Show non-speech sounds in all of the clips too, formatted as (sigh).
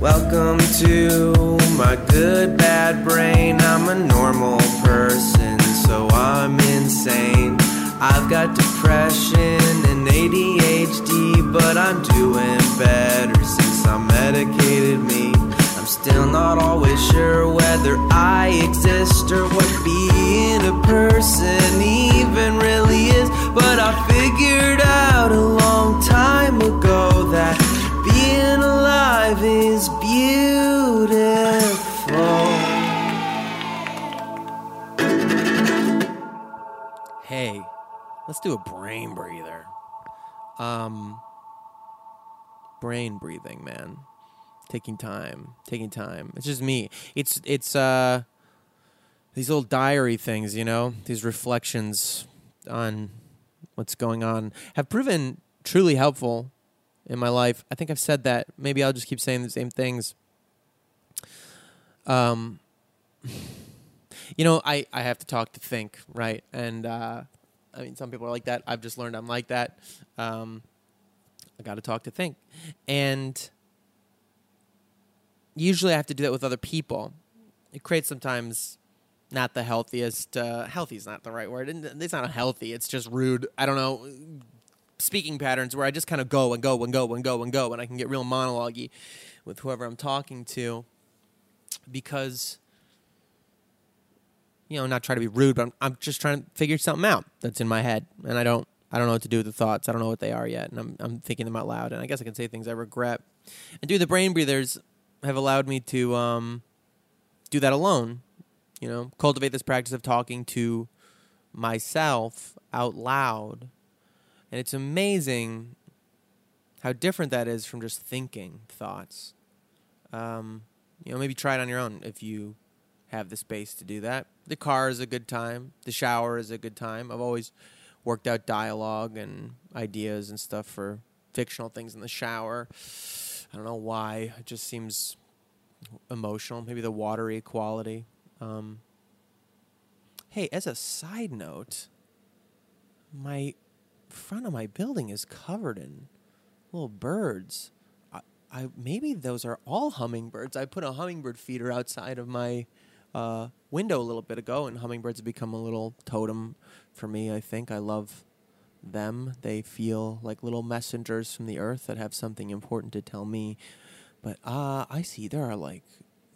Welcome to my good bad brain. I'm a normal person, so I'm insane. I've got depression and ADHD, but I'm doing better since I medicated me. I'm still not always sure whether I exist or what being a person even really is, but I figured out a long time ago that alive is beautiful. Hey, let's do a brain breather. Um, brain breathing, man. Taking time, taking time. It's just me. It's it's uh these little diary things, you know, these reflections on what's going on have proven truly helpful in my life. I think I've said that. Maybe I'll just keep saying the same things. Um, (laughs) you know, I, I have to talk to think, right? And uh, I mean, some people are like that. I've just learned I'm like that. Um, I got to talk to think. And usually I have to do that with other people. It creates sometimes not the healthiest. Uh, healthy is not the right word. It's not healthy. It's just rude. I don't know. Speaking patterns where I just kind of go and go and go and go and go, and I can get real monologue with whoever I'm talking to because you know, not try to be rude, but I'm, I'm, just trying to figure something out that's in my head, and I don't, I don't know what to do with the thoughts. I don't know what they are yet, and I'm, I'm thinking them out loud. And I guess I can say things I regret. And do the brain breathers have allowed me to um, do that alone. You know, cultivate this practice of talking to myself out loud, and it's amazing how different that is from just thinking thoughts. Um, you know, maybe try it on your own if you have the space to do that. The car is a good time. The shower is a good time. I've always worked out dialogue and ideas and stuff for fictional things in the shower. I don't know why. It just seems emotional. Maybe the watery quality. Um, hey, as a side note, my front of my building is covered in little birds. I, I maybe those are all hummingbirds. I put a hummingbird feeder outside of my uh, window a little bit ago, and hummingbirds have become a little totem for me. I think I love them. They feel like little messengers from the earth that have something important to tell me. But uh, I see there are like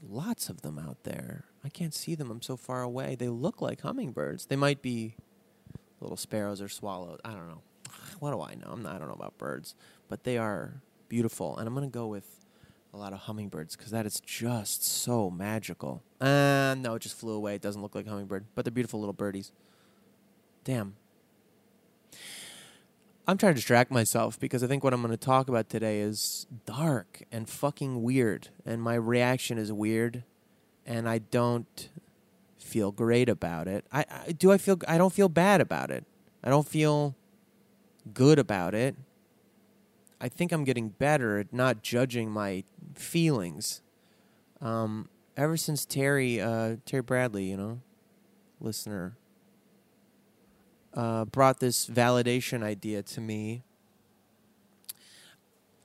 lots of them out there. I can't see them. I'm so far away. They look like hummingbirds. They might be little sparrows or swallows. I don't know. What do I know? I'm not, I don't know about birds, but they are beautiful. And I'm gonna go with a lot of hummingbirds because that is just so magical. Uh, no, it just flew away. It doesn't look like hummingbird, but they're beautiful little birdies. Damn. I'm trying to distract myself because I think what I'm going to talk about today is dark and fucking weird, and my reaction is weird, and I don't feel great about it. I, I do. I feel. I don't feel bad about it. I don't feel good about it. I think I'm getting better at not judging my feelings. Um, ever since Terry, uh, Terry Bradley, you know, listener, uh, brought this validation idea to me.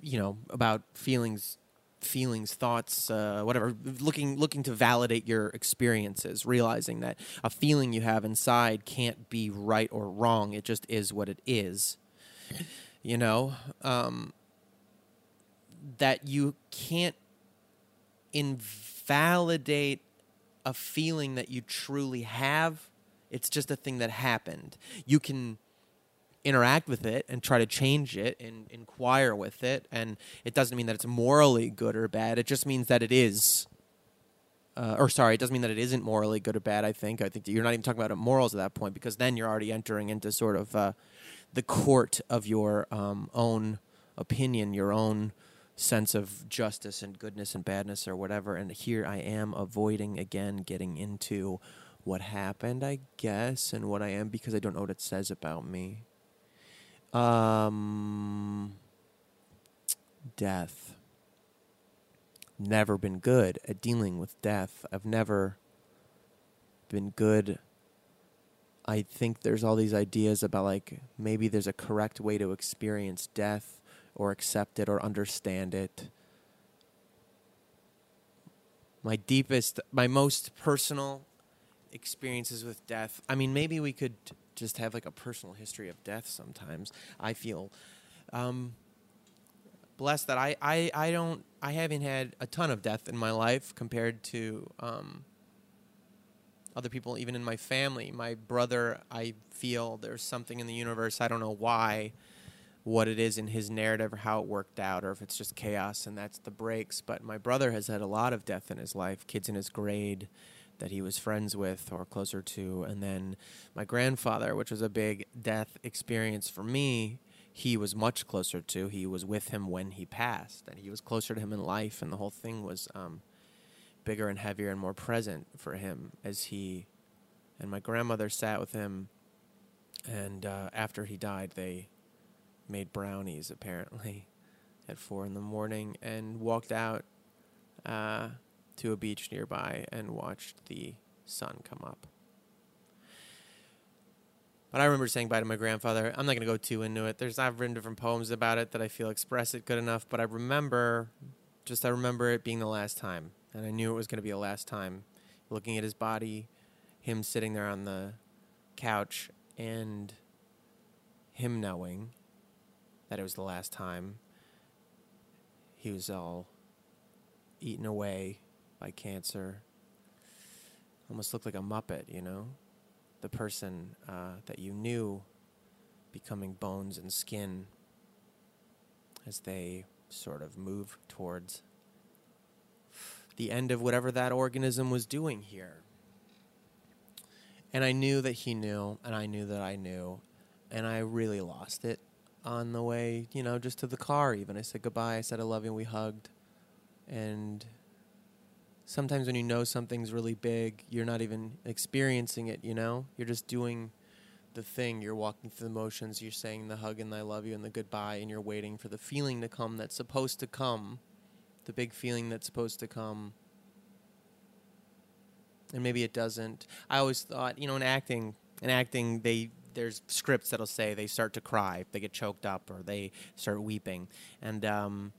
You know about feelings, feelings, thoughts, uh, whatever. Looking looking to validate your experiences, realizing that a feeling you have inside can't be right or wrong. It just is what it is. You know, um, that you can't invalidate a feeling that you truly have. It's just a thing that happened. You can interact with it and try to change it and inquire with it. And it doesn't mean that it's morally good or bad. It just means that it is. Uh, or sorry, it doesn't mean that it isn't morally good or bad. I think. I think you're not even talking about morals at that point because then you're already entering into sort of uh, the court of your um, own opinion, your own sense of justice and goodness and badness or whatever. And here I am avoiding again getting into what happened, I guess, and what I am because I don't know what it says about me. Um, death. Never been good at dealing with death. I've never been good. I think there's all these ideas about like maybe there's a correct way to experience death or accept it or understand it. My deepest, my most personal experiences with death. I mean, maybe we could just have like a personal history of death sometimes. I feel um, blessed that I, I, I don't, I haven't had a ton of death in my life compared to um, other people, even in my family. My brother, I feel there's something in the universe, I don't know why what it is in his narrative or how it worked out or if it's just chaos and that's the breaks. But my brother has had a lot of death in his life, kids in his grade that he was friends with or closer to. And then my grandfather, which was a big death experience for me, he was much closer to. He was with him when he passed, and he was closer to him in life, and the whole thing was um, bigger and heavier and more present for him as he and my grandmother sat with him. And uh, after he died, they made brownies apparently (laughs) at four in the morning and walked out uh, to a beach nearby and watched the sun come up. But I remember saying bye to my grandfather. I'm not going to go too into it. There's I've written different poems about it that I feel express it good enough, but I remember just I remember it being the last time, and I knew it was going to be a last time. Looking at his body, him sitting there on the couch, and him knowing that it was the last time. He was all eaten away by cancer. Almost looked like a Muppet, you know? The person uh, that you knew becoming bones and skin as they sort of move towards the end of whatever that organism was doing here. And I knew that he knew, and I knew that I knew, and I really lost it on the way, you know, just to the car even. I said goodbye, I said I love you, and we hugged. And sometimes when you know something's really big, you're not even experiencing it, you know? You're just doing the thing. You're walking through the motions, you're saying the hug and I love you and the goodbye, and you're waiting for the feeling to come that's supposed to come, the big feeling that's supposed to come. And maybe it doesn't. I always thought, you know, in acting, in acting, they there's scripts that'll say they start to cry, they get choked up, or they start weeping, and um,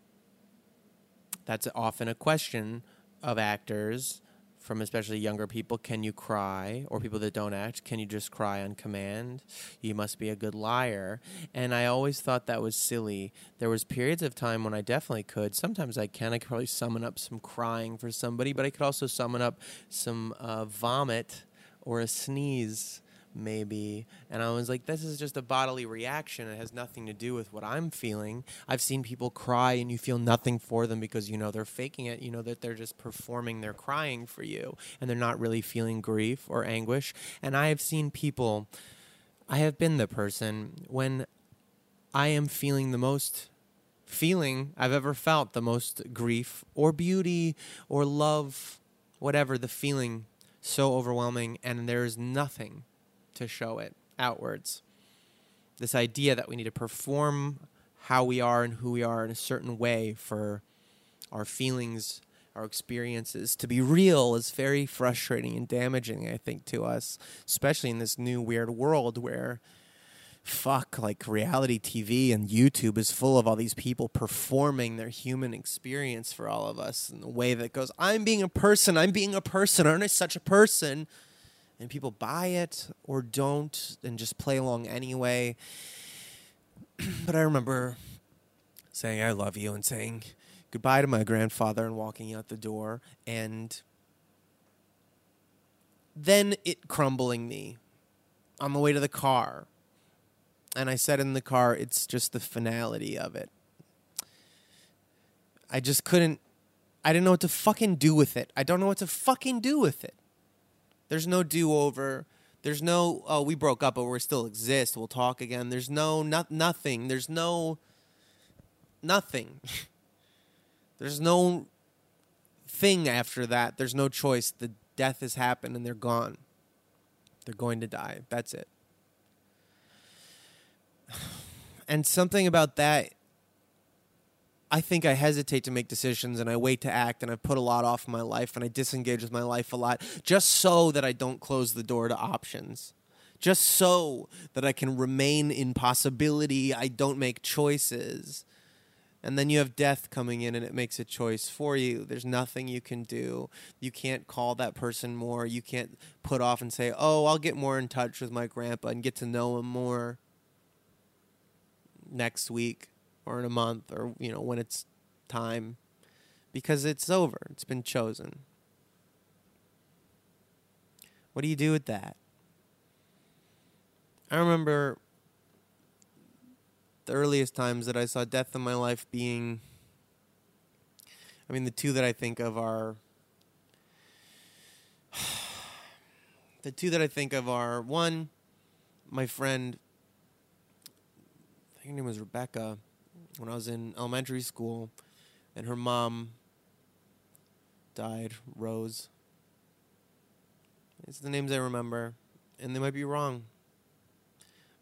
that's often a question of actors from especially younger people can you cry? Or people that don't act can you just cry on command? You must be a good liar. And i always thought that was silly. There was periods of time when i definitely could. Sometimes i can. I could probably summon up some crying for somebody but i could also summon up some uh, vomit or a sneeze maybe. And I was like, this is just a bodily reaction. It has nothing to do with what I'm feeling. I've seen people cry and you feel nothing for them because you know they're faking it. You know that they're just performing their crying for you and they're not really feeling grief or anguish. And I have seen people, I have been the person when I am feeling the most feeling I've ever felt, the most grief or beauty or love, whatever the feeling so overwhelming, and there is nothing to show it outwards. This idea that we need to perform how we are and who we are in a certain way for our feelings, our experiences to be real is very frustrating and damaging, I think, to us, especially in this new weird world where fuck, like reality TV and YouTube is full of all these people performing their human experience for all of us in a way that goes, I'm being a person, I'm being a person, aren't I such a person? And people buy it or don't and just play along anyway. (clears throat) but I remember saying, I love you, and saying goodbye to my grandfather and walking out the door, and then it crumbling me on the way to the car and I said in the car, it's just the finality of it. I just couldn't, I didn't know what to fucking do with it. I don't know what to fucking do with it. There's no do over. There's no, oh, we broke up, but we still exist. We'll talk again. There's no, not, nothing. There's no, nothing. (laughs) There's no thing after that. There's no choice. The death has happened and they're gone. They're going to die. That's it. (sighs) And something about that, I think I hesitate to make decisions and I wait to act and I put a lot off my life and I disengage with my life a lot just so that I don't close the door to options. Just so that I can remain in possibility, I don't make choices. And then you have death coming in and it makes a choice for you. There's nothing you can do. You can't call that person more. You can't put off and say, oh, I'll get more in touch with my grandpa and get to know him more next week or in a month or you know when it's time because it's over. It's been chosen. What do you do with that? I remember the earliest times that I saw death in my life being I mean the two that I think of are (sighs) the two that I think of are one my friend I think her name was Rebecca when I was in elementary school, and her mom died, Rose. It's the names I remember, and they might be wrong.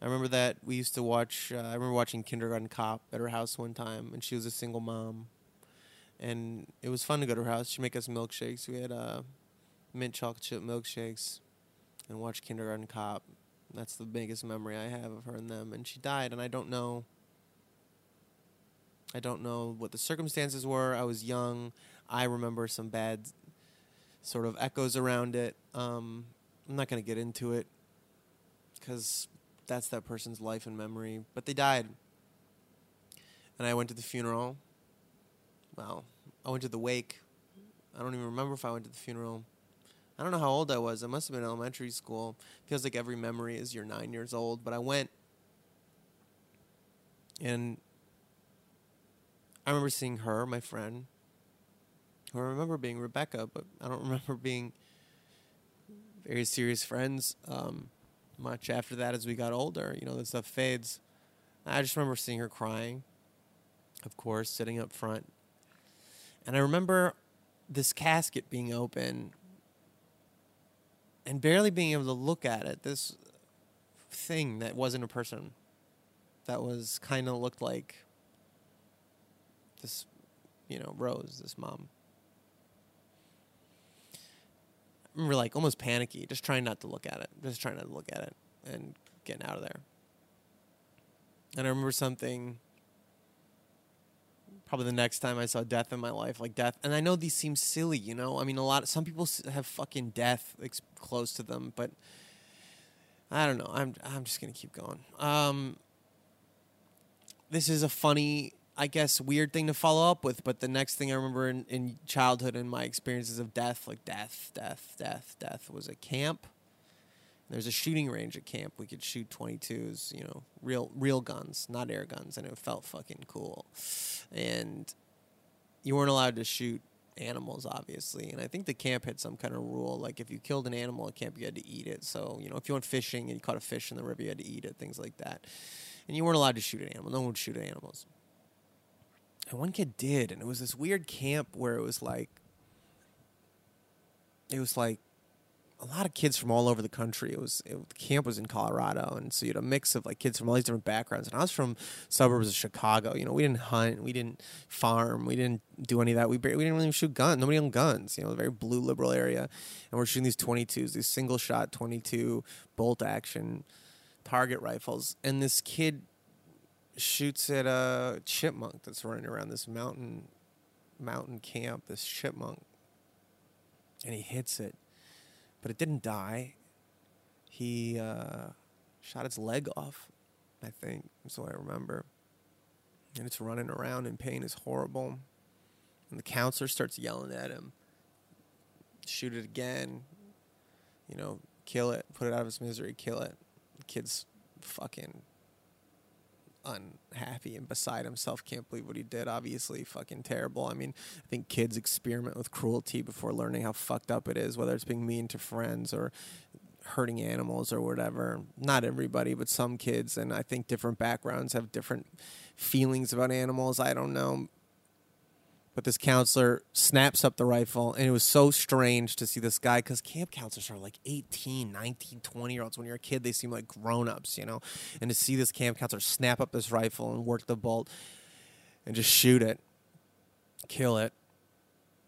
I remember that we used to watch. Uh, I remember watching Kindergarten Cop at her house one time, and she was a single mom, and it was fun to go to her house. She'd make us milkshakes. We had uh, mint chocolate chip milkshakes, and watch Kindergarten Cop. That's the biggest memory I have of her and them. And she died, and I don't know. I don't know what the circumstances were. I was young. I remember some bad sort of echoes around it. Um, I'm not going to get into it because that's that person's life and memory. But they died. And I went to the funeral. Well, I went to the wake. I don't even remember if I went to the funeral. I don't know how old I was. I must have been elementary school. Feels like every memory is you're nine years old. But I went, and I remember seeing her, my friend. Who I remember being Rebecca, but I don't (laughs) remember being very serious friends um, much after that as we got older. You know, that stuff fades. I just remember seeing her crying, of course, sitting up front. And I remember this casket being open and barely being able to look at it. This thing that wasn't a person, that was kind of looked like this, you know, Rose, this mom. I remember like almost panicky, just trying not to look at it, just trying not to look at it and getting out of there. And I remember something probably the next time I saw death in my life, like death. And I know these seem silly, you know. I mean, a lot. Of, some people have fucking death close to them, but I don't know. I'm I'm just gonna keep going. Um, this is a funny, I guess, weird thing to follow up with. But the next thing I remember in, in childhood and my experiences of death, like death, death, death, death, was a camp. There's a shooting range at camp. We could shoot 22s, you know, real real guns, not air guns, and it felt fucking cool. And you weren't allowed to shoot animals, obviously. And I think the camp had some kind of rule, like if you killed an animal at camp, you had to eat it. So you know, if you went fishing and you caught a fish in the river, you had to eat it, things like that. And you weren't allowed to shoot an animal. No one would shoot at animals. And one kid did, and it was this weird camp where it was like, it was like a lot of kids from all over the country. It was it, the camp was in Colorado, and so you had a mix of like kids from all these different backgrounds. And I was from suburbs of Chicago. You know, we didn't hunt, we didn't farm, we didn't do any of that. We we didn't really shoot guns. Nobody owned guns. You know, a very blue liberal area, and we're shooting these twenty twos, these single shot twenty two bolt action target rifles, and this kid shoots at a chipmunk that's running around this mountain mountain camp. This chipmunk, and he hits it, but it didn't die. He uh, shot its leg off. I think that's what I remember. And it's running around in pain. is horrible. And the counselor starts yelling at him shoot it again, you know, kill it, put it out of its misery, kill it. The kid's fucking unhappy and beside himself. Can't believe what he did. Obviously, fucking terrible. I mean, I think kids experiment with cruelty before learning how fucked up it is, whether it's being mean to friends or hurting animals or whatever. Not everybody, but some kids. And I think different backgrounds have different feelings about animals. I don't know. But this counselor snaps up the rifle, and it was so strange to see this guy because camp counselors are like 18, 19, 20 year olds. When you're a kid, they seem like grown ups, you know? And to see this camp counselor snap up this rifle and work the bolt and just shoot it, kill it,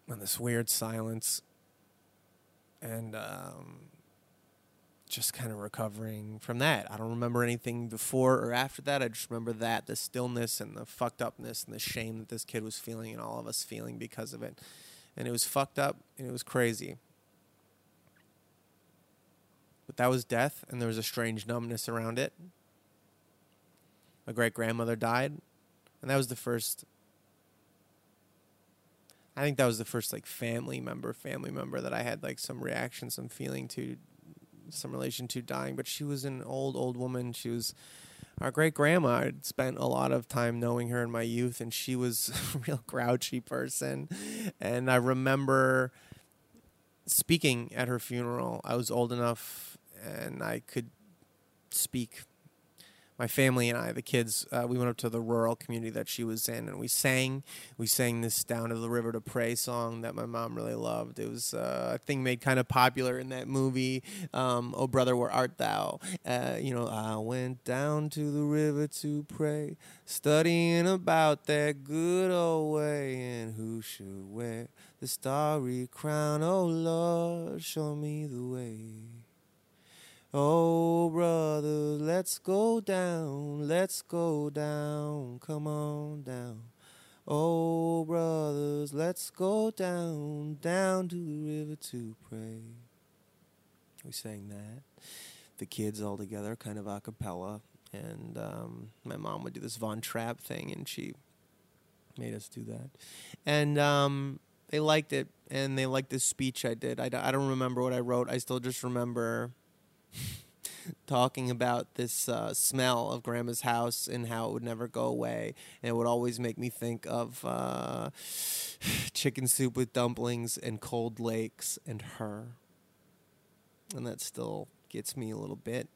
and this weird silence. And um, just kind of recovering from that. I don't remember anything before or after that. I just remember that the stillness and the fucked upness and the shame that this kid was feeling and all of us feeling because of it. And it was fucked up and it was crazy. But that was death and there was a strange numbness around it. My great grandmother died and that was the first I think that was the first like family member, family member that I had like some reaction, some feeling to some relation to dying, but she was an old, old woman. She was our great grandma. I'd spent a lot of time knowing her in my youth, and she was (laughs) a real grouchy person. And I remember speaking at her funeral. I was old enough and I could speak my family and I, the kids, uh, we went up to the rural community that she was in, and we sang. We sang this "Down to the River to Pray" song that my mom really loved. It was uh, a thing made kind of popular in that movie. Um, "Oh brother, where art thou?" Uh, you know, I went down to the river to pray, studying about that good old way, and who should wear the starry crown? Oh Lord, show me the way. Oh, brother, let's go down, let's go down, come on down. Oh, brothers, let's go down, down to the river to pray. We sang that. The kids all together, kind of a cappella. And um, my mom would do this Von Trapp thing, and she made us do that. And um, they liked it, and they liked this speech I did. I, I don't remember what I wrote. I still just remember talking about this uh, smell of grandma's house and how it would never go away. And it would always make me think of uh, chicken soup with dumplings and cold lakes and her. And that still gets me a little bit.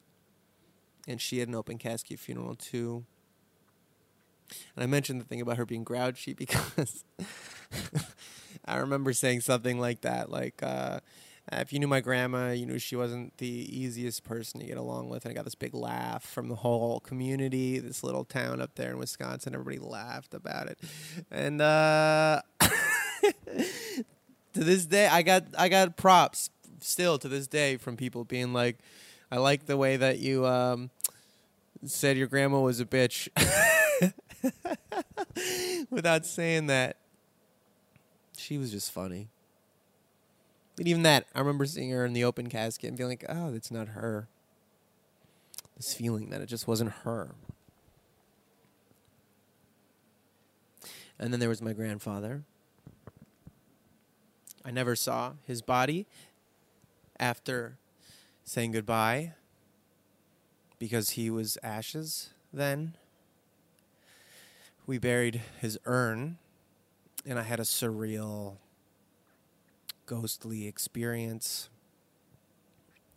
And she had an open casket funeral too. And i mentioned the thing about her being grouchy (laughs) because (laughs) i remember saying something like that like uh, uh, if you knew my grandma, you knew she wasn't the easiest person to get along with. And I got this big laugh from the whole community, this little town up there in Wisconsin. Everybody laughed about it. And uh, (laughs) to this day, I got I got props still to this day from people being like, I like the way that you um, said your grandma was a bitch (laughs) without saying that. She was just funny. But even that, I remember seeing her in the open casket and being like, oh, that's not her. This feeling that it just wasn't her. And then there was my grandfather. I never saw his body after saying goodbye because he was ashes then. We buried his urn, and I had a surreal ghostly experience.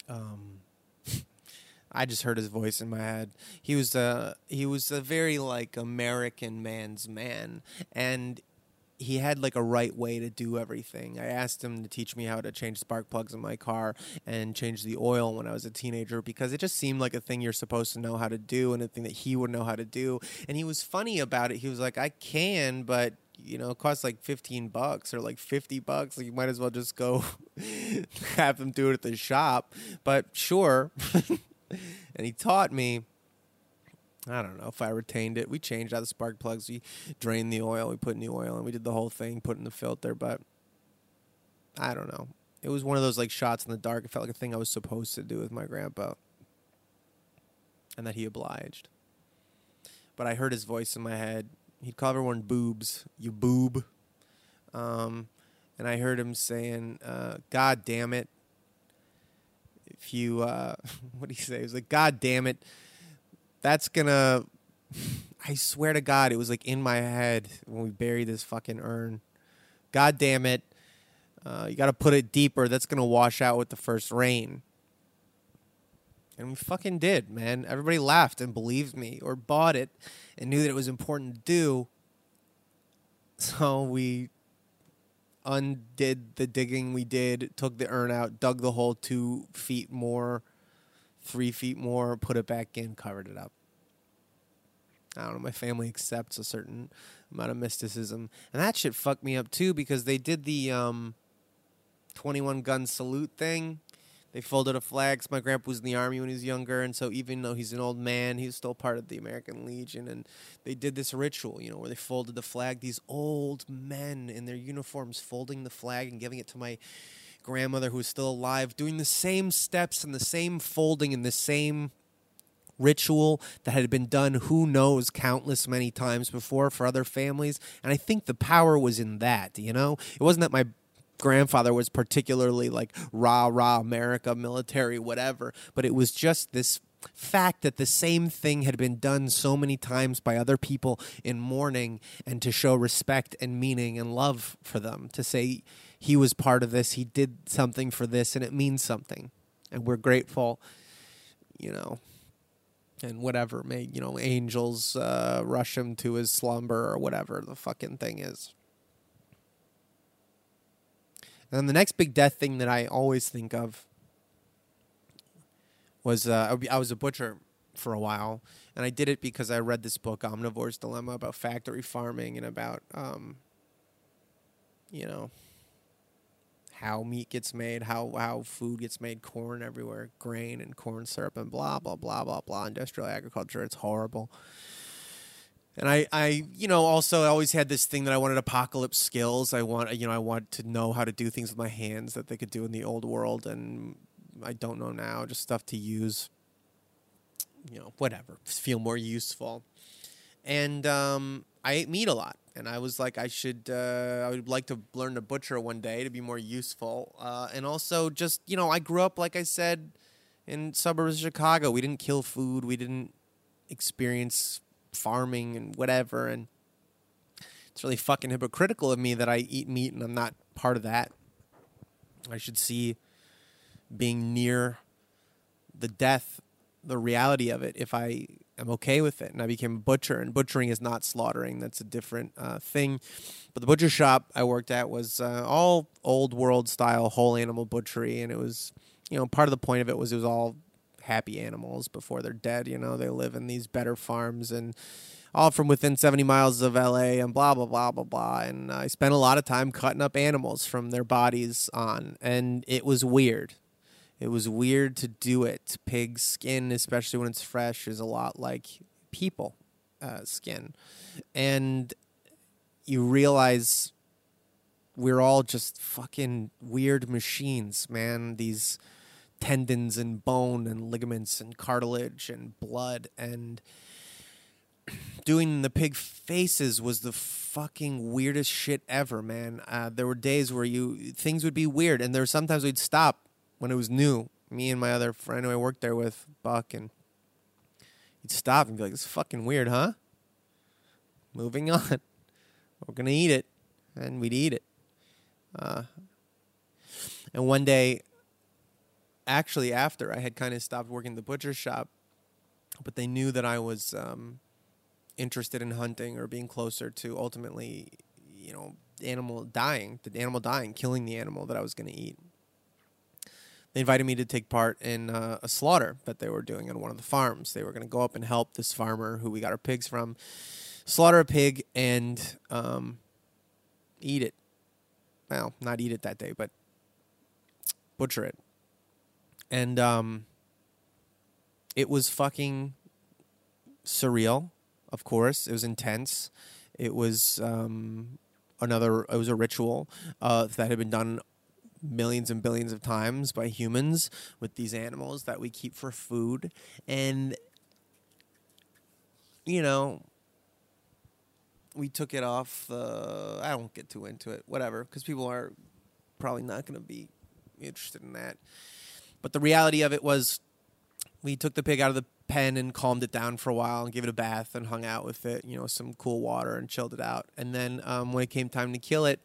Um, (laughs) I just heard his voice in my head. He was a he was a very like American man's man, and he had like a right way to do everything. I asked him to teach me how to change spark plugs in my car and change the oil when I was a teenager because it just seemed like a thing you're supposed to know how to do and a thing that he would know how to do. And he was funny about it. He was like, "I can, but you know, it costs like 15 bucks or like 50 bucks. Like you might as well just go (laughs) have them do it at the shop. But sure. (laughs) and he taught me. I don't know if I retained it. We changed out the spark plugs. We drained the oil. We put new oil, and we did the whole thing, put in the filter. But I don't know. It was one of those like shots in the dark. It felt like a thing I was supposed to do with my grandpa, and that he obliged. But I heard his voice in my head. He'd call everyone boobs. You boob. Um, and I heard him saying, uh, "God damn it." If you, uh, (laughs) what did he say? He was like, "God damn it." That's gonna. (laughs) I swear to God, it was like in my head when we buried this fucking urn. God damn it. Uh, you got to put it deeper. That's to wash out with the first rain. And we fucking did, man. Everybody laughed and believed me or bought it and knew that it was important to do. (laughs) So we undid the digging we did, took the urn out, dug the hole two feet more, three feet more, put it back in, covered it up. I don't know. My family accepts a certain amount of mysticism, and that shit fucked me up too because they did the um, twenty-one gun salute thing. They folded a flag. my grandpa was in the army when he was younger, and so even though he's an old man, he was still part of the American Legion. And they did this ritual, you know, where they folded the flag. These old men in their uniforms folding the flag and giving it to my grandmother, who was still alive, doing the same steps and the same folding and the same ritual that had been done who knows countless many times before for other families and i think the power was in that you know it wasn't that my grandfather was particularly like rah rah america military whatever but it was just this fact that the same thing had been done so many times by other people in mourning and to show respect and meaning and love for them to say he was part of this he did something for this and it means something and we're grateful you know and whatever may you know angels uh, rush him to his slumber or whatever the fucking thing is and then the next big death thing that i always think of was uh, I was a butcher for a while and i did it because i read this book omnivore's dilemma about factory farming and about um, you know how meat gets made, how how food gets made, corn everywhere, grain and corn syrup and blah blah blah blah blah. Industrial agriculture, it's horrible. And I, I, you know, also I always had this thing that I wanted apocalypse skills. I want, you know, I want to know how to do things with my hands that they could do in the old world, and I don't know now. Just stuff to use. You know, whatever. Feel more useful. And um, I ate meat a lot and I was like, I should, uh, I would like to learn to butcher one day to be more useful. Uh, and also, just you know, I grew up, like I said, in suburbs of Chicago. We didn't kill food. We didn't experience farming and whatever. And it's really fucking hypocritical of me that I eat meat and I'm not part of that. I should see being near the death, the reality of it, if I am okay with it. And I became a butcher, and butchering is not slaughtering. That's a different uh, thing. But the butcher shop I worked at was uh, all old world style whole animal butchery, and it was, you know, part of the point of it was it was all happy animals before they're dead. You know, they live in these better farms and all from within 70 miles of LA and blah, blah, blah, blah, blah. And I spent a lot of time cutting up animals from their bodies on, and it was weird. It was weird to do it. Pig skin, especially when it's fresh, is a lot like people uh, skin. And you realize we're all just fucking weird machines, man. These tendons and bone and ligaments and cartilage and blood and doing the pig faces was the fucking weirdest shit ever, man. Uh, there were days where you things would be weird, and there were sometimes we'd stop when it was new. Me and my other friend who I worked there with, Buck, and he'd stop and be like, "It's fucking weird, huh?" Moving on. We're gonna eat it, and we'd eat it. Uh, and one day, actually, after I had kind of stopped working the butcher shop, but they knew that I was um, interested in hunting or being closer to ultimately, you know, animal dying, the animal dying, killing the animal that I was going to eat. They invited me to take part in uh, a slaughter that they were doing on one of the farms. They were going to go up and help this farmer who we got our pigs from slaughter a pig and um, eat it. Well, not eat it that day, but butcher it. And um, it was fucking surreal. Of course, it was intense. It was um, another. It was a ritual uh, that had been done millions and billions of times by humans with these animals that we keep for food, and you know, we took it off. Uh, I don't get too into it, whatever, because people are probably not going to be interested in that. But the reality of it was, we took the pig out of the pen and calmed it down for a while and gave it a bath and hung out with it, you know, some cool water and chilled it out. And then um, when it came time to kill it,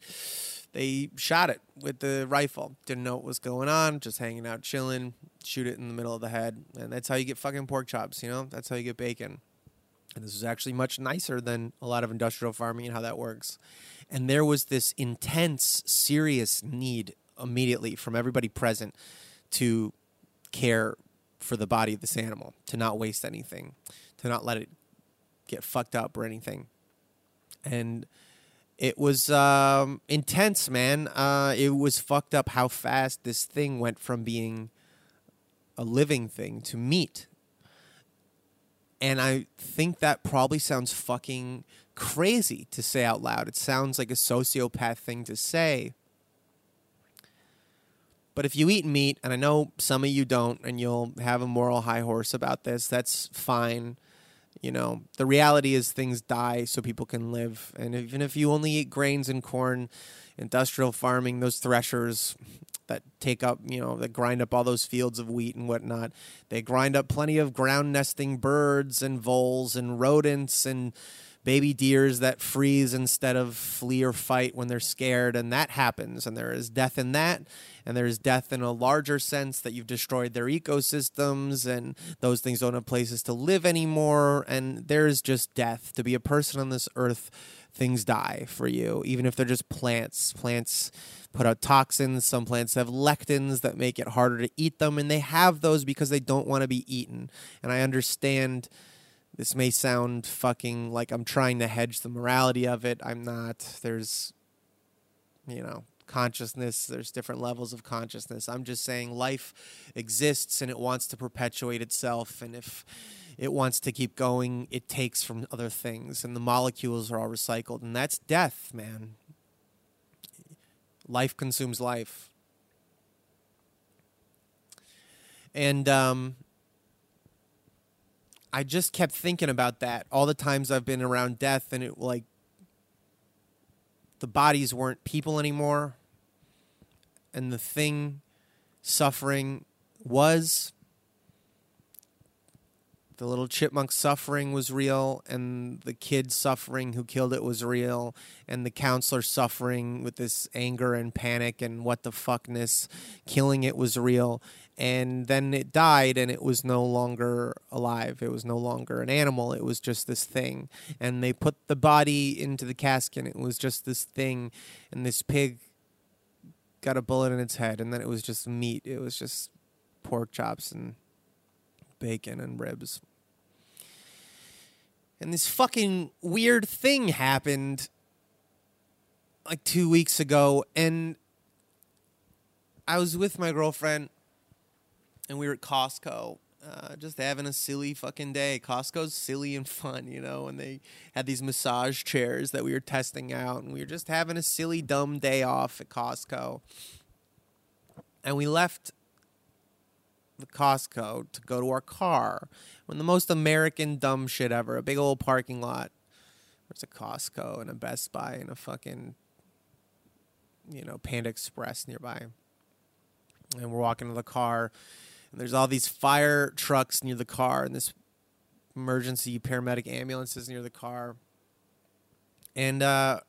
they shot it with the rifle. Didn't know what was going on, just hanging out, chilling, shoot it in the middle of the head. And that's how you get fucking pork chops, you know? That's how you get bacon. And this was actually much nicer than a lot of industrial farming and how that works. And there was this intense, serious need immediately from everybody present to care for the body of this animal, to not waste anything, to not let it get fucked up or anything. And it was um, intense, man. Uh, it was fucked up how fast this thing went from being a living thing to meat. And I think that probably sounds fucking crazy to say out loud. It sounds like a sociopath thing to say. But if you eat meat, and I know some of you don't, and you'll have a moral high horse about this, that's fine. You know, the reality is things die so people can live. And even if you only eat grains and corn, industrial farming, those threshers that take up, you know, that grind up all those fields of wheat and whatnot, they grind up plenty of ground nesting birds and voles and rodents and baby deers that freeze instead of flee or fight when they're scared, and that happens. And there is death in that, and there is death in a larger sense that you've destroyed their ecosystems, and those things don't have places to live anymore. And there is just death. To be a person on this earth, things die for you, even if they're just plants. Plants put out toxins. Some plants have lectins that make it harder to eat them, and they have those because they don't want to be eaten. And I understand this may sound fucking like I'm trying to hedge the morality of it. I'm not. There's, you know, consciousness. There's different levels of consciousness. I'm just saying life exists and it wants to perpetuate itself. And if it wants to keep going, it takes from other things. And the molecules are all recycled. And that's death, man. Life consumes life. And, um, I just kept thinking about that all the times I've been around death, and it like the bodies weren't people anymore, and the thing suffering was. The little chipmunk suffering was real, and the kid suffering who killed it was real, and the counselor suffering with this anger and panic and what the fuckness, killing it was real and then it died and it was no longer alive. It was no longer an animal. It was just this thing. And they put the body into the cask and it was just this thing. And this pig got a bullet in its head and then it was just meat. It was just pork chops and bacon and ribs. And this fucking weird thing happened like 2 weeks ago. And I was with my girlfriend and we were at Costco, uh, just having a silly fucking day. Costco's silly and fun, you know, and they had these massage chairs that we were testing out, and we were just having a silly, dumb day off at Costco. And we left the Costco to go to our car when the most American dumb shit ever a big old parking lot. There's a Costco and a Best Buy and a fucking, you know, Panda Express nearby. And we're walking to the car and there's all these fire trucks near the car and this emergency paramedic ambulances near the car. And uh,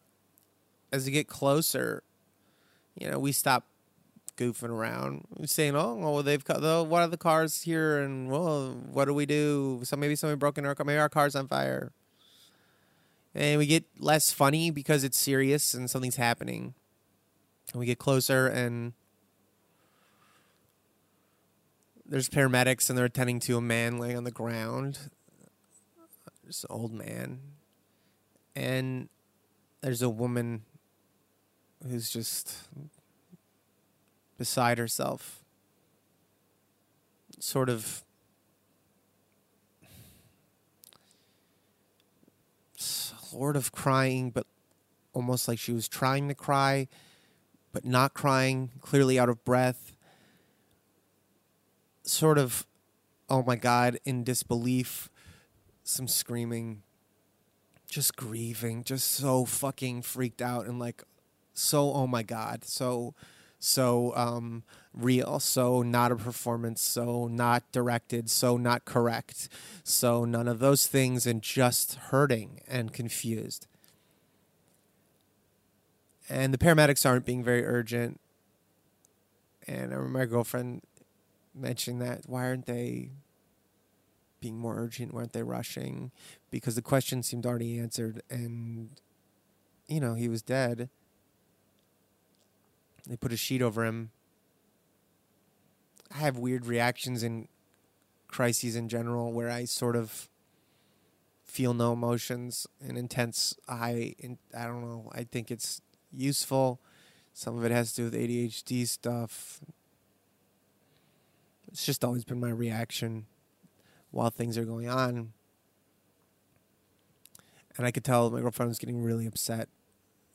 as we get closer, you know, we stop goofing around, saying, "Oh, well, they've got the what are the cars here, and well, what do we do? So maybe somebody broke in our car. Maybe our car's on fire." And we get less funny because it's serious and something's happening. And we get closer, and there's paramedics and they're attending to a man laying on the ground, It's an old man, and there's a woman who's just beside herself, sort of sort of crying, but almost like she was trying to cry, but not crying, clearly out of breath. Sort of, oh my God, in disbelief, some screaming, just grieving, just so fucking freaked out and like so, oh my God, so, so um, real, so not a performance, so not directed, so not correct, so none of those things, and just hurting and confused and the paramedics aren't being very urgent. And I remember my girlfriend mentioning that. Why aren't they being more urgent? Why aren't they rushing? Because the question seemed already answered, and you know he was dead. They put a sheet over him. I have weird reactions in crises in general, where I sort of feel no emotions and intense. I I don't know. I think it's useful. Some of it has to do with ADHD stuff. It's just always been my reaction while things are going on. And I could tell my girlfriend was getting really upset,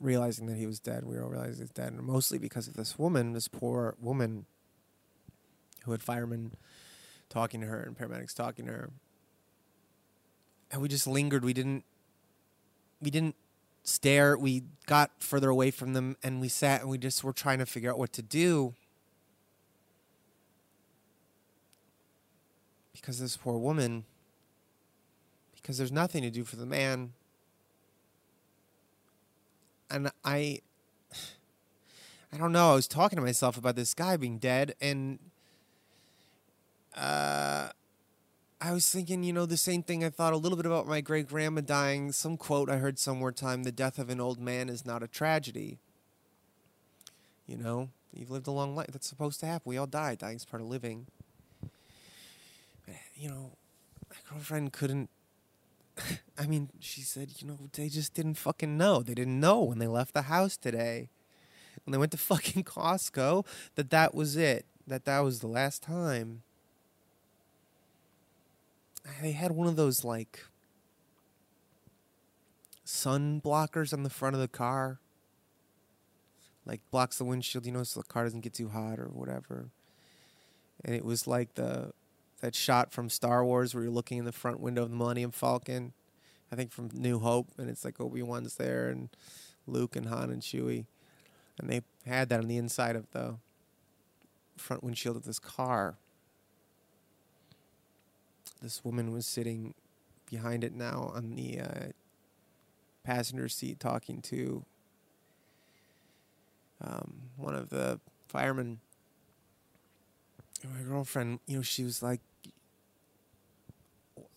realizing that he was dead. We all realized he's dead, and mostly because of this woman, this poor woman, who had firemen talking to her and paramedics talking to her. And we just lingered. We didn't. We didn't stare. We got further away from them and we sat and we just were trying to figure out what to do. Because this poor woman, because there's nothing to do for the man. And I, (sighs) I don't know. I was talking to myself about this guy being dead and, uh, I was thinking, you know, the same thing I thought a little bit about my great grandma dying. Some quote I heard somewhere time the death of an old man is not a tragedy. You know, you've lived a long life. That's supposed to happen. We all die. Dying's part of living. You know, my girlfriend couldn't. (laughs) I mean, she said, you know, they just didn't fucking know. They didn't know when they left the house today, when they went to (laughs) fucking Costco, that that was it. That that was the last time they had one of those like sun blockers on the front of the car like blocks the windshield you know so the car doesn't get too hot or whatever and it was like the that shot from Star Wars where you're looking in the front window of the Millennium Falcon I think from New Hope and it's like Obi-Wan's there and Luke and Han and Chewie and they had that on the inside of the front windshield of this car this woman was sitting behind it now on the uh, passenger seat talking to um, one of the firemen. My girlfriend, you know, she was like,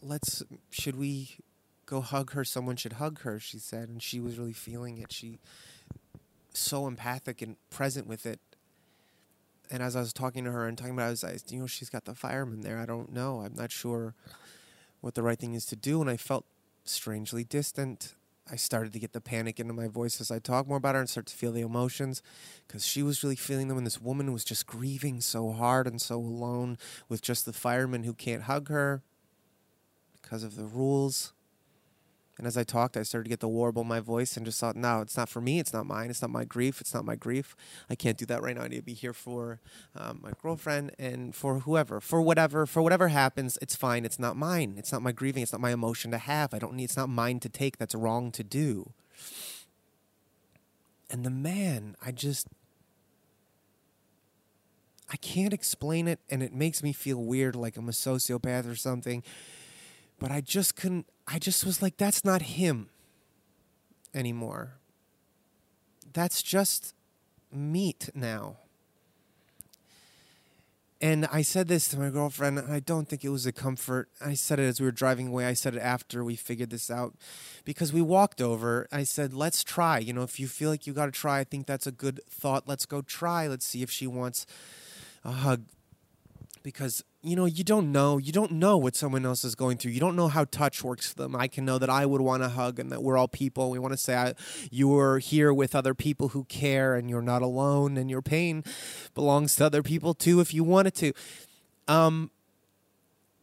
let's, should we go hug her? Someone should hug her, she said. And she was really feeling it. She, so empathic and present with it and as I was talking to her and talking about, it, I was, I, you know, she's got the fireman there. I don't know. I'm not sure what the right thing is to do. And I felt strangely distant. I started to get the panic into my voice as I talked more about her and start to feel the emotions because she was really feeling them. And this woman was just grieving so hard and so alone with just the fireman who can't hug her because of the rules. And as I talked, I started to get the warble in my voice and just thought, no, it's not for me. It's not mine. It's not my grief. It's not my grief. I can't do that right now. I need to be here for um, my girlfriend and for whoever, for whatever, for whatever happens. It's fine. It's not mine. It's not my grieving. It's not my emotion to have. I don't need. It's not mine to take. That's wrong to do. And the man, I just, I can't explain it, and it makes me feel weird, like I'm a sociopath or something. But I just couldn't I just was like, that's not him anymore. That's just meat now. And I said this to my girlfriend, I don't think it was a comfort. I said it as we were driving away. I said it after we figured this out because we walked over. I said, let's try. You know, if you feel like you got to try, I think that's a good thought. Let's go try. Let's see if she wants a hug because you know you don't know. You don't know what someone else is going through. You don't know how touch works for them. I can know that i would want to hug and that we're all people we want to say I, you are here with other people who care and you're not alone and your pain belongs to other people too if you wanted to. Um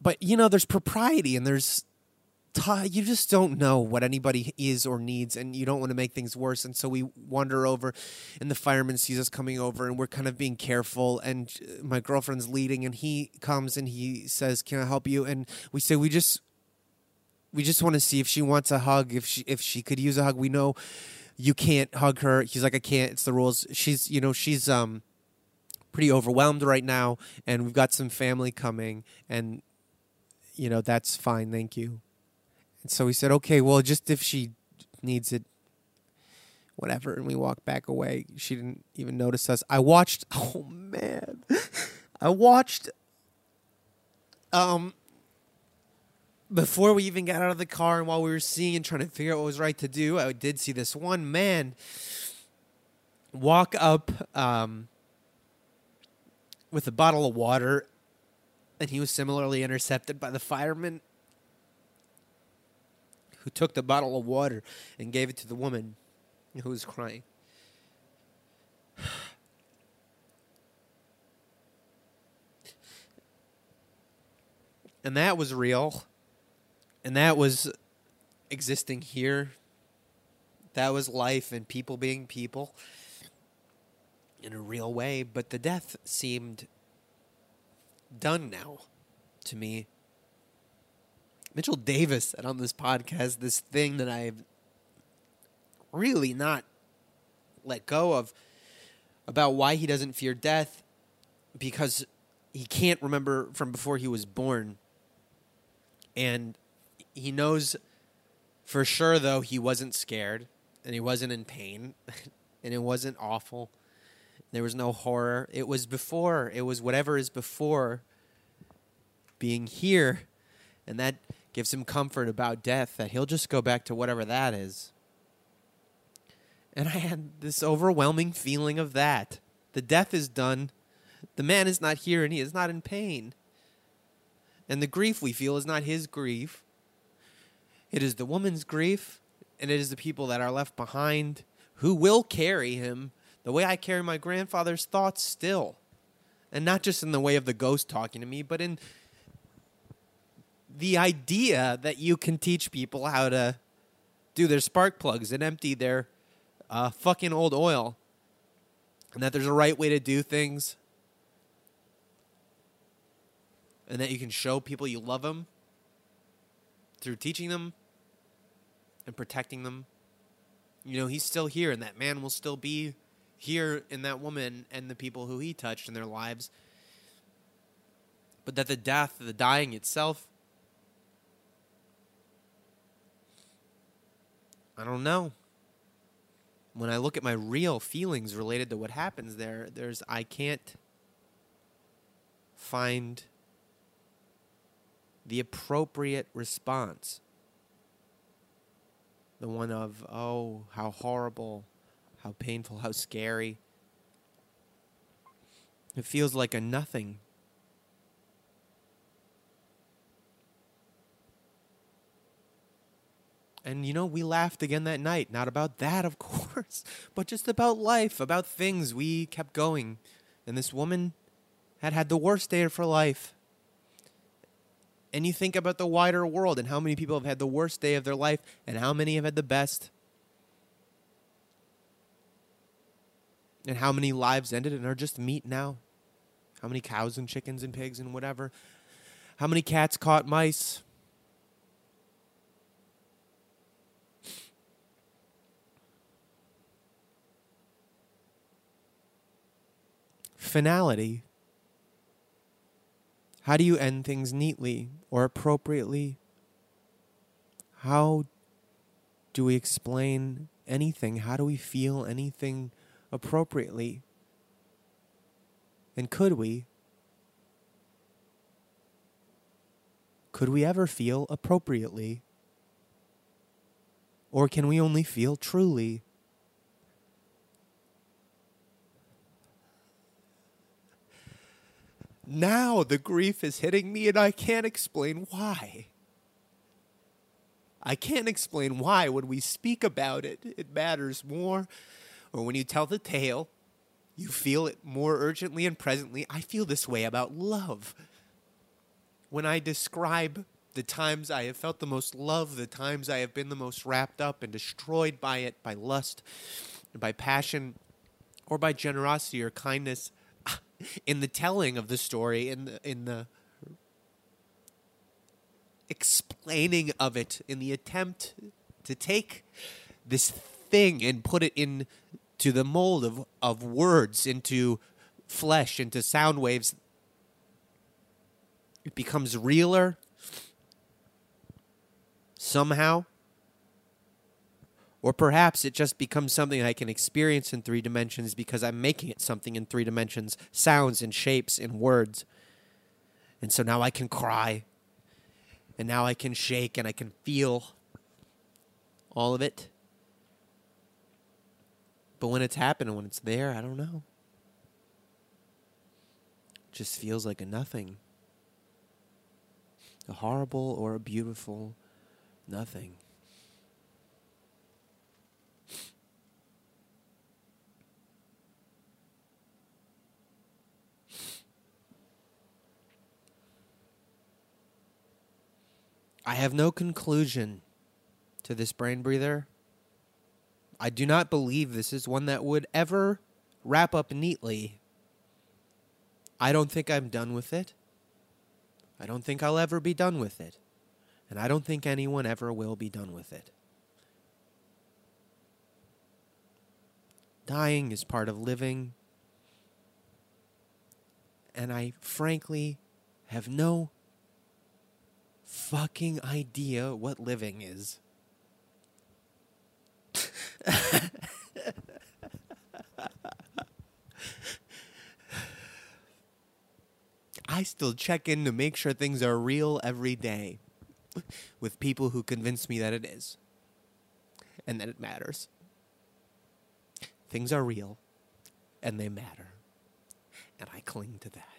but you know there's propriety and there's ti you just don't know what anybody is or needs, and you don't want to make things worse. And so we wander over, and the fireman sees us coming over, and we're kind of being careful. And uh, my girlfriend's leading, and he comes and he says, "Can I help you?" And we say, "We just, we just want to see if she wants a hug. If she, if she could use a hug, we know." You can't hug her. He's like, I can't. It's the rules. She's, you know, she's um, pretty overwhelmed right now, and we've got some family coming, and you know that's fine, thank you. And so we said, okay, well, just if she needs it, whatever. And we walked back away. She didn't even notice us. I watched. (laughs) Oh man, I watched. Um. Before we even got out of the car and while we were seeing and trying to figure out what was right to do, I did see this one man walk up um, with a bottle of water, and he was similarly intercepted by the fireman who took the bottle of water and gave it to the woman who was crying. And that was real. And that was existing here. That was life and people being people in a real way. But the death seemed done now to me. Mitchell Davis said on this podcast this thing that I've really not let go of about why he doesn't fear death because he can't remember from before he was born. And he knows for sure, though, he wasn't scared and he wasn't in pain (laughs) and it wasn't awful. There was no horror. It was before, it was whatever is before being here. And that gives him comfort about death that he'll just go back to whatever that is. And I had this overwhelming feeling of that. The death is done. The man is not here and he is not in pain. And the grief we feel is not his grief. It is the woman's grief, and it is the people that are left behind who will carry him the way I carry my grandfather's thoughts still. And not just in the way of the ghost talking to me, but in the idea that you can teach people how to do their spark plugs and empty their uh, fucking old oil. And that there's a right way to do things. And that you can show people you love them through teaching them and protecting them. You know, he's still here, and that man will still be here in that woman and the people who he touched in their lives. But that the death, the dying itself, I don't know. When I look at my real feelings related to what happens there, there's I can't find the appropriate response. The one of, oh, how horrible, how painful, how scary. It feels like a nothing. And you know, we laughed again that night. Not about that, of (laughs) course, but just about life, about things. We kept going. And this woman had had the worst day of her life. And you think about the wider world and how many people have had the worst day of their life and how many have had the best. And how many lives ended and are just meat now. How many cows and chickens and pigs and whatever. How many cats caught mice. Finality. How do you end things neatly or appropriately? How do we explain anything? How do we feel anything appropriately? And could we? Could we ever feel appropriately? Or can we only feel truly? Now the grief is hitting me and I can't explain why. I can't explain why when we speak about it, it matters more. Or when you tell the tale, you feel it more urgently and presently. I feel this way about love. When I describe the times I have felt the most love, the times I have been the most wrapped up and destroyed by it, by lust, by passion, or by generosity or kindness, in the telling of the story, in the, in the explaining of it, in the attempt to take this thing and put it into the mold of, of words, into flesh, into sound waves. It becomes realer somehow. Or perhaps it just becomes something I can experience in three dimensions because I'm making it something in three dimensions sounds and shapes and words. And so now I can cry. And now I can shake and I can feel all of it. But when it's happening, when it's there, I don't know. It just feels like a nothing. A horrible or a beautiful nothing. I have no conclusion to this brain breather. I do not believe this is one that would ever wrap up neatly. I don't think I'm done with it. I don't think I'll ever be done with it. And I don't think anyone ever will be done with it. Dying is part of living. And I frankly have no fucking idea what living is. I still check in to make sure things are real every day with people who convince me that it is and that it matters. Things are real and they matter, and I cling to that.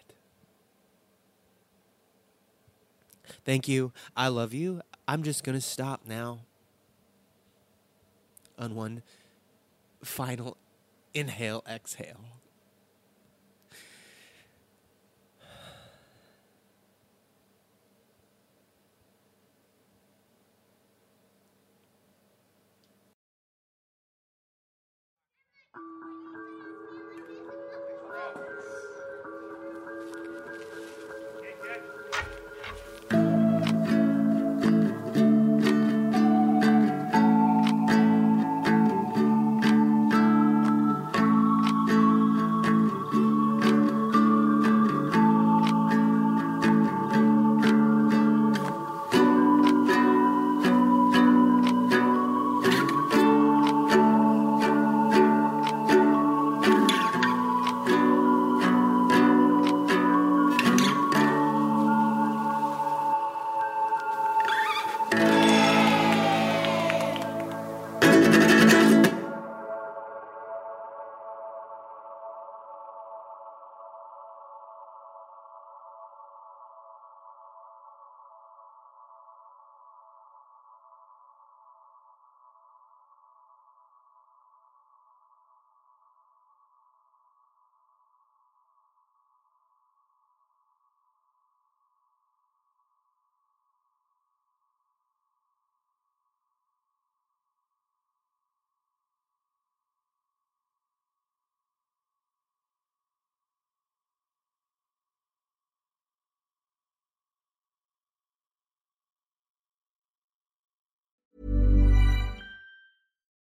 Thank you. I love you. I'm just going to stop now on one final inhale, exhale.